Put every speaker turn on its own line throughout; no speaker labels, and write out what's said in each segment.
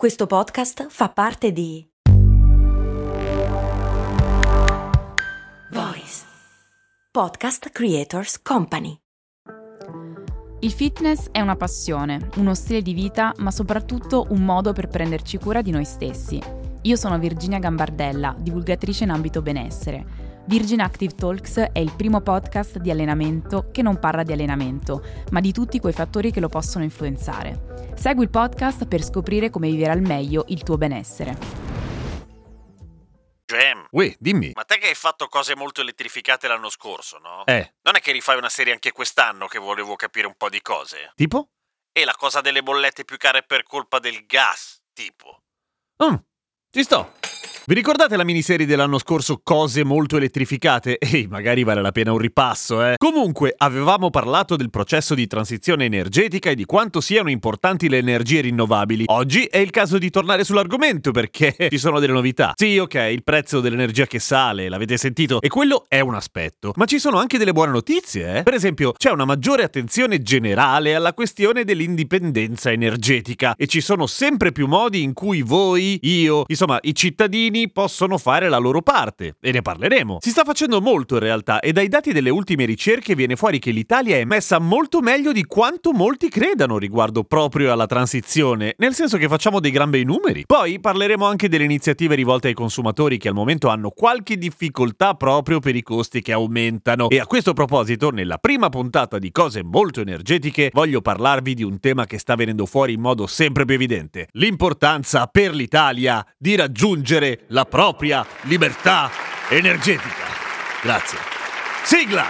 Questo podcast fa parte di Voice Podcast Creators Company.
Il fitness è una passione, uno stile di vita, ma soprattutto un modo per prenderci cura di noi stessi. Io sono Virginia Gambardella, divulgatrice in ambito benessere. Virgin Active Talks è il primo podcast di allenamento che non parla di allenamento, ma di tutti quei fattori che lo possono influenzare. Segui il podcast per scoprire come vivere al meglio il tuo benessere.
Gem,
Uè, dimmi.
ma te che hai fatto cose molto elettrificate l'anno scorso, no?
Eh,
Non è che rifai una serie anche quest'anno che volevo capire un po' di cose?
tipo?
E la cosa delle bollette più care per colpa del gas, tipo.
Mm, ci sto. Vi ricordate la miniserie dell'anno scorso Cose molto elettrificate? Ehi, magari vale la pena un ripasso, eh? Comunque, avevamo parlato del processo di transizione energetica e di quanto siano importanti le energie rinnovabili. Oggi è il caso di tornare sull'argomento perché ci sono delle novità. Sì, ok, il prezzo dell'energia che sale, l'avete sentito, e quello è un aspetto. Ma ci sono anche delle buone notizie, eh? Per esempio, c'è una maggiore attenzione generale alla questione dell'indipendenza energetica e ci sono sempre più modi in cui voi, io, insomma, i cittadini possono fare la loro parte. E ne parleremo. Si sta facendo molto in realtà e dai dati delle ultime ricerche viene fuori che l'Italia è messa molto meglio di quanto molti credano riguardo proprio alla transizione, nel senso che facciamo dei gran bei numeri. Poi parleremo anche delle iniziative rivolte ai consumatori che al momento hanno qualche difficoltà proprio per i costi che aumentano. E a questo proposito, nella prima puntata di Cose molto energetiche, voglio parlarvi di un tema che sta venendo fuori in modo sempre più evidente. L'importanza per l'Italia di raggiungere la propria libertà energetica. Grazie. Sigla!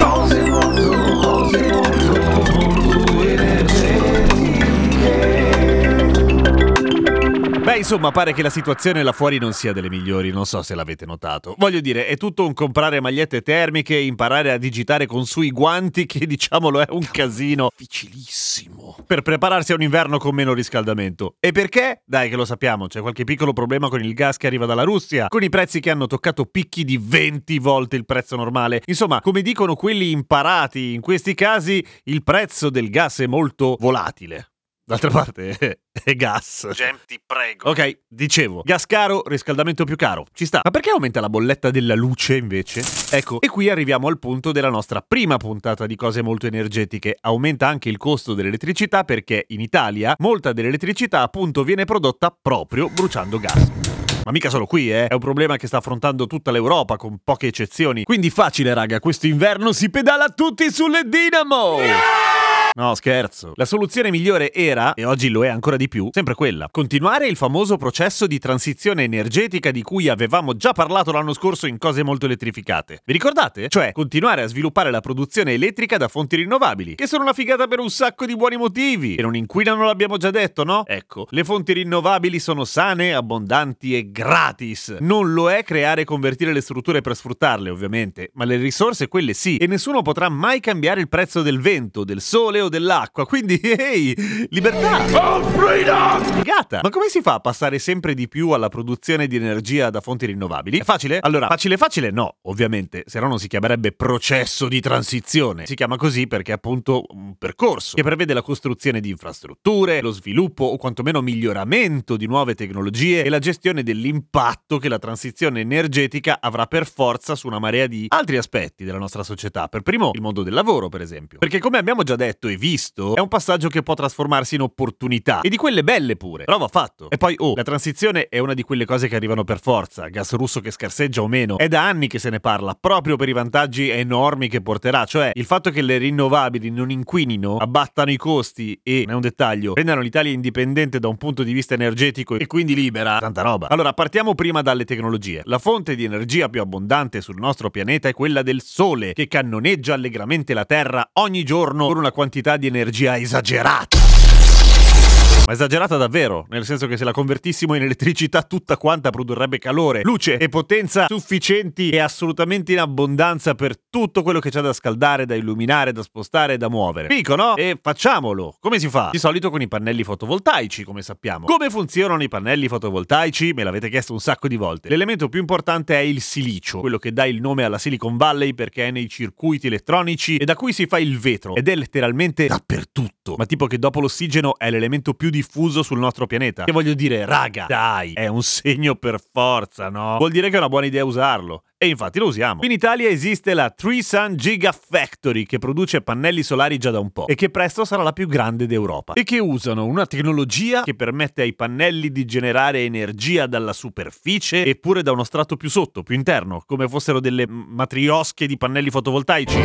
Beh, insomma, pare che la situazione là fuori non sia delle migliori, non so se l'avete notato. Voglio dire, è tutto un comprare magliette termiche, imparare a digitare con sui guanti, che diciamolo è un casino difficilissimo. Per prepararsi a un inverno con meno riscaldamento. E perché? Dai che lo sappiamo, c'è qualche piccolo problema con il gas che arriva dalla Russia, con i prezzi che hanno toccato picchi di 20 volte il prezzo normale. Insomma, come dicono quelli imparati, in questi casi il prezzo del gas è molto volatile. D'altra parte è gas.
Gem, ti prego.
Ok, dicevo, gas caro, riscaldamento più caro. Ci sta. Ma perché aumenta la bolletta della luce invece? Ecco, e qui arriviamo al punto della nostra prima puntata di cose molto energetiche. Aumenta anche il costo dell'elettricità perché in Italia molta dell'elettricità appunto viene prodotta proprio bruciando gas. Ma mica solo qui, eh. È un problema che sta affrontando tutta l'Europa, con poche eccezioni. Quindi facile, raga, questo inverno si pedala tutti sulle dinamo! No, scherzo. La soluzione migliore era, e oggi lo è ancora di più, sempre quella. Continuare il famoso processo di transizione energetica di cui avevamo già parlato l'anno scorso in cose molto elettrificate. Vi ricordate? Cioè, continuare a sviluppare la produzione elettrica da fonti rinnovabili, che sono una figata per un sacco di buoni motivi. E non inquinano l'abbiamo già detto, no? Ecco, le fonti rinnovabili sono sane, abbondanti e gratis. Non lo è creare e convertire le strutture per sfruttarle, ovviamente, ma le risorse quelle sì, e nessuno potrà mai cambiare il prezzo del vento, del sole o dell'acqua, quindi ehi, libertà! Figata! Ma come si fa a passare sempre di più alla produzione di energia da fonti rinnovabili? È facile? Allora, facile facile no, ovviamente, se no non si chiamerebbe processo di transizione. Si chiama così perché è appunto un percorso che prevede la costruzione di infrastrutture, lo sviluppo o quantomeno miglioramento di nuove tecnologie e la gestione dell'impatto che la transizione energetica avrà per forza su una marea di altri aspetti della nostra società. Per primo, il mondo del lavoro, per esempio. Perché come abbiamo già detto e visto, è un passaggio che può trasformarsi in opportunità e di quelle belle pure. Però va fatto. E poi, oh, la transizione è una di quelle cose che arrivano per forza, gas russo che scarseggia o meno. È da anni che se ne parla, proprio per i vantaggi enormi che porterà, cioè il fatto che le rinnovabili non inquinino, abbattano i costi e, è un dettaglio, rendano l'Italia indipendente da un punto di vista energetico e quindi libera, tanta roba. Allora, partiamo prima dalle tecnologie. La fonte di energia più abbondante sul nostro pianeta è quella del sole, che cannoneggia allegramente la Terra ogni giorno con una quantità di energia esagerata. Ma esagerata davvero, nel senso che se la convertissimo in elettricità tutta quanta produrrebbe calore, luce e potenza sufficienti e assolutamente in abbondanza per tutto quello che c'è da scaldare, da illuminare, da spostare e da muovere. Fico, no? E facciamolo! Come si fa? Di solito con i pannelli fotovoltaici, come sappiamo. Come funzionano i pannelli fotovoltaici? Me l'avete chiesto un sacco di volte. L'elemento più importante è il silicio, quello che dà il nome alla Silicon Valley perché è nei circuiti elettronici e da cui si fa il vetro ed è letteralmente dappertutto. Ma tipo che dopo l'ossigeno è l'elemento più diffuso diffuso sul nostro pianeta. Che voglio dire, raga, dai, è un segno per forza, no? Vuol dire che è una buona idea usarlo. E infatti lo usiamo. In Italia esiste la Tree Sun Gigafactory che produce pannelli solari già da un po' e che presto sarà la più grande d'Europa e che usano una tecnologia che permette ai pannelli di generare energia dalla superficie eppure da uno strato più sotto, più interno, come fossero delle matriosche di pannelli fotovoltaici.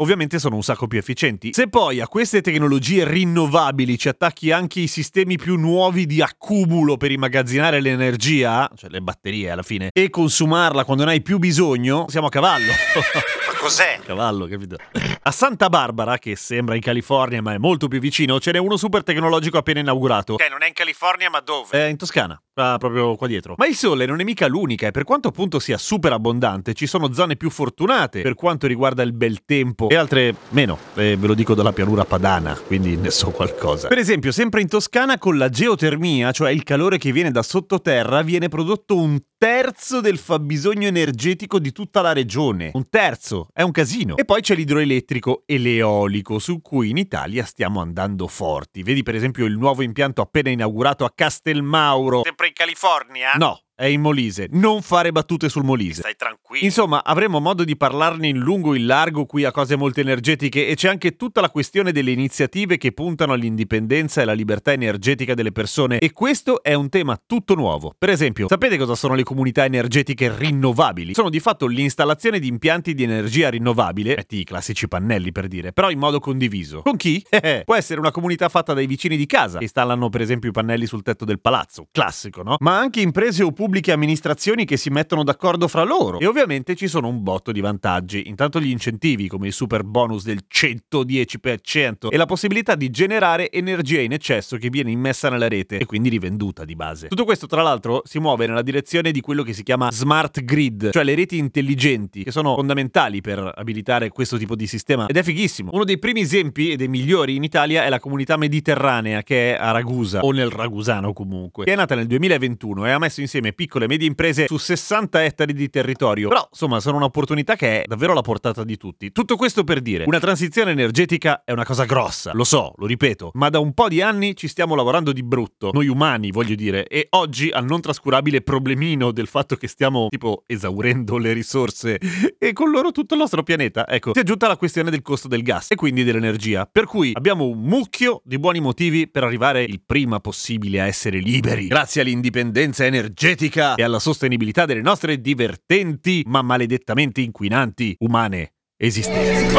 Ovviamente sono un sacco più efficienti. Se poi a queste tecnologie rinnovabili ci attacchi anche i sistemi più nuovi di accumulo per immagazzinare l'energia, cioè le batterie alla fine, e consumarla quando non hai più bisogno, siamo a cavallo.
Ma cos'è?
Cavallo, capito? A Santa Barbara, che sembra in California ma è molto più vicino, ce n'è uno super tecnologico appena inaugurato.
Ok, non è in California, ma dove?
È in Toscana, ah, proprio qua dietro. Ma il sole non è mica l'unica e per quanto appunto sia super abbondante, ci sono zone più fortunate per quanto riguarda il bel tempo e altre meno. E ve lo dico dalla pianura padana, quindi ne so qualcosa. Per esempio, sempre in Toscana con la geotermia, cioè il calore che viene da sottoterra, viene prodotto un terzo del fabbisogno energetico di tutta la regione. Un terzo, è un casino. E poi c'è l'idroelettrico e l'eolico, su cui in Italia stiamo andando forti. Vedi per esempio il nuovo impianto appena inaugurato a Castelmauro.
Sempre in California?
No, è in Molise. Non fare battute sul Molise.
Stai tranquillo.
Insomma, avremo modo di parlarne in lungo e in largo qui a cose molto energetiche e c'è anche tutta la questione delle iniziative che puntano all'indipendenza e alla libertà energetica delle persone e questo è un tema tutto nuovo. Per esempio, sapete cosa sono le comunità energetiche rinnovabili? Sono di fatto l'installazione di impianti di energia rinnovabile, metti i classici pannelli per dire, però in modo condiviso. Con chi? Eh, può essere una comunità fatta dai vicini di casa, che installano per esempio i pannelli sul tetto del palazzo, classico, no? Ma anche imprese o pubbliche amministrazioni che si mettono d'accordo fra loro. E ovviamente ci sono un botto di vantaggi. Intanto gli incentivi, come il super bonus del 110% e la possibilità di generare energia in eccesso che viene immessa nella rete e quindi rivenduta di base. Tutto questo, tra l'altro, si muove nella direzione di quello che si chiama smart grid, cioè le reti intelligenti, che sono fondamentali per abilitare questo tipo di sistema. Ed è fighissimo. Uno dei primi esempi e dei migliori in Italia è la comunità mediterranea che è a Ragusa, o nel Ragusano comunque, che è nata nel 2021 e ha messo insieme piccole e medie imprese su 60 ettari di territorio. Però, insomma, sono un'opportunità che è davvero alla portata di tutti. Tutto questo per dire, una transizione energetica è una cosa grossa, lo so, lo ripeto, ma da un po' di anni ci stiamo lavorando di brutto, noi umani, voglio dire, e oggi al non trascurabile problemino del fatto che stiamo, tipo, esaurendo le risorse e con loro tutto il nostro pianeta, ecco, si è aggiunta la questione del costo del gas e quindi dell'energia, per cui abbiamo un mucchio di buoni motivi per arrivare il prima possibile a essere liberi, grazie all'indipendenza energetica e alla sostenibilità delle nostre divertenti ma maledettamente inquinanti umane esistenze.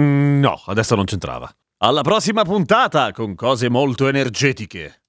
Mm, no, adesso non c'entrava. Alla prossima puntata con cose molto energetiche.